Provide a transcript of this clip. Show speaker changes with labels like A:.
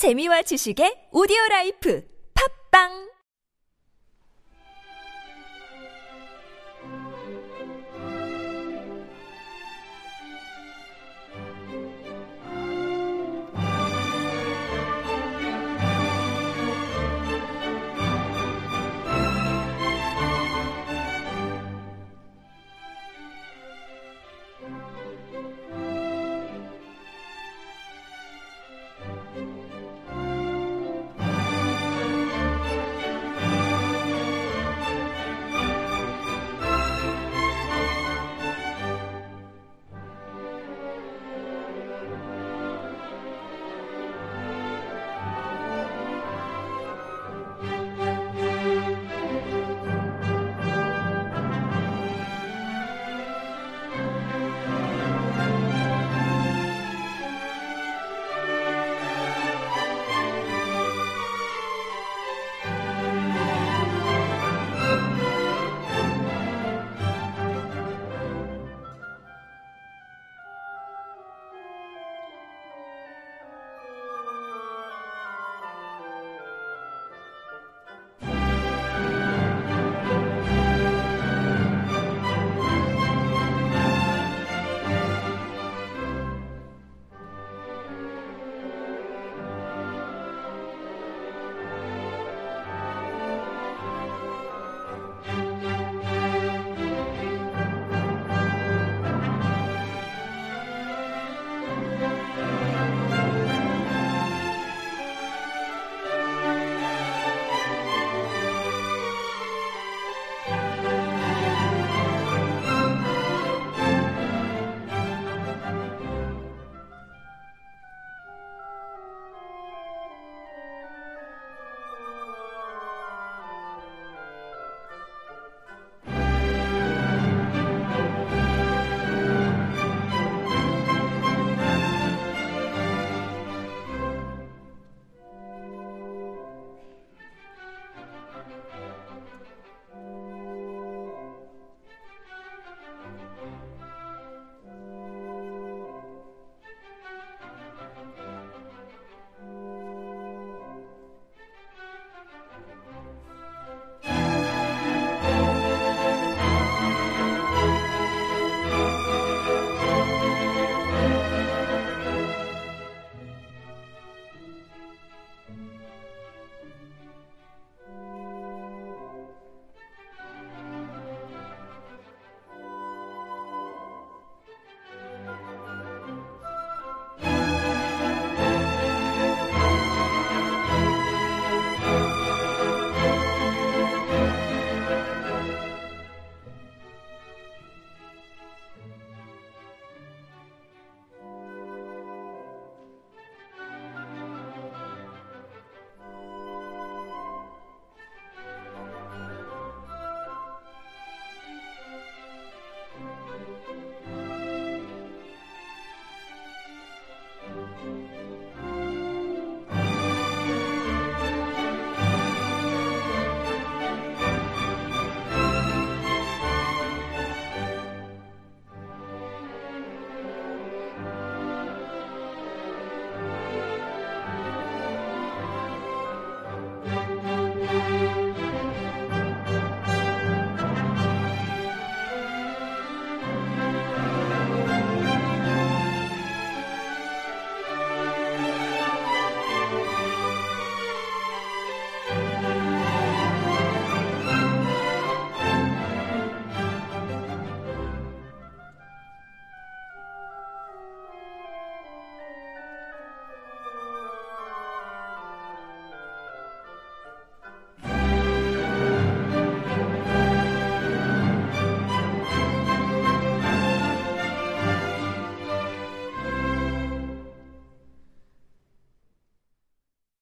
A: 재미와 지식의 오디오 라이프. 팝빵!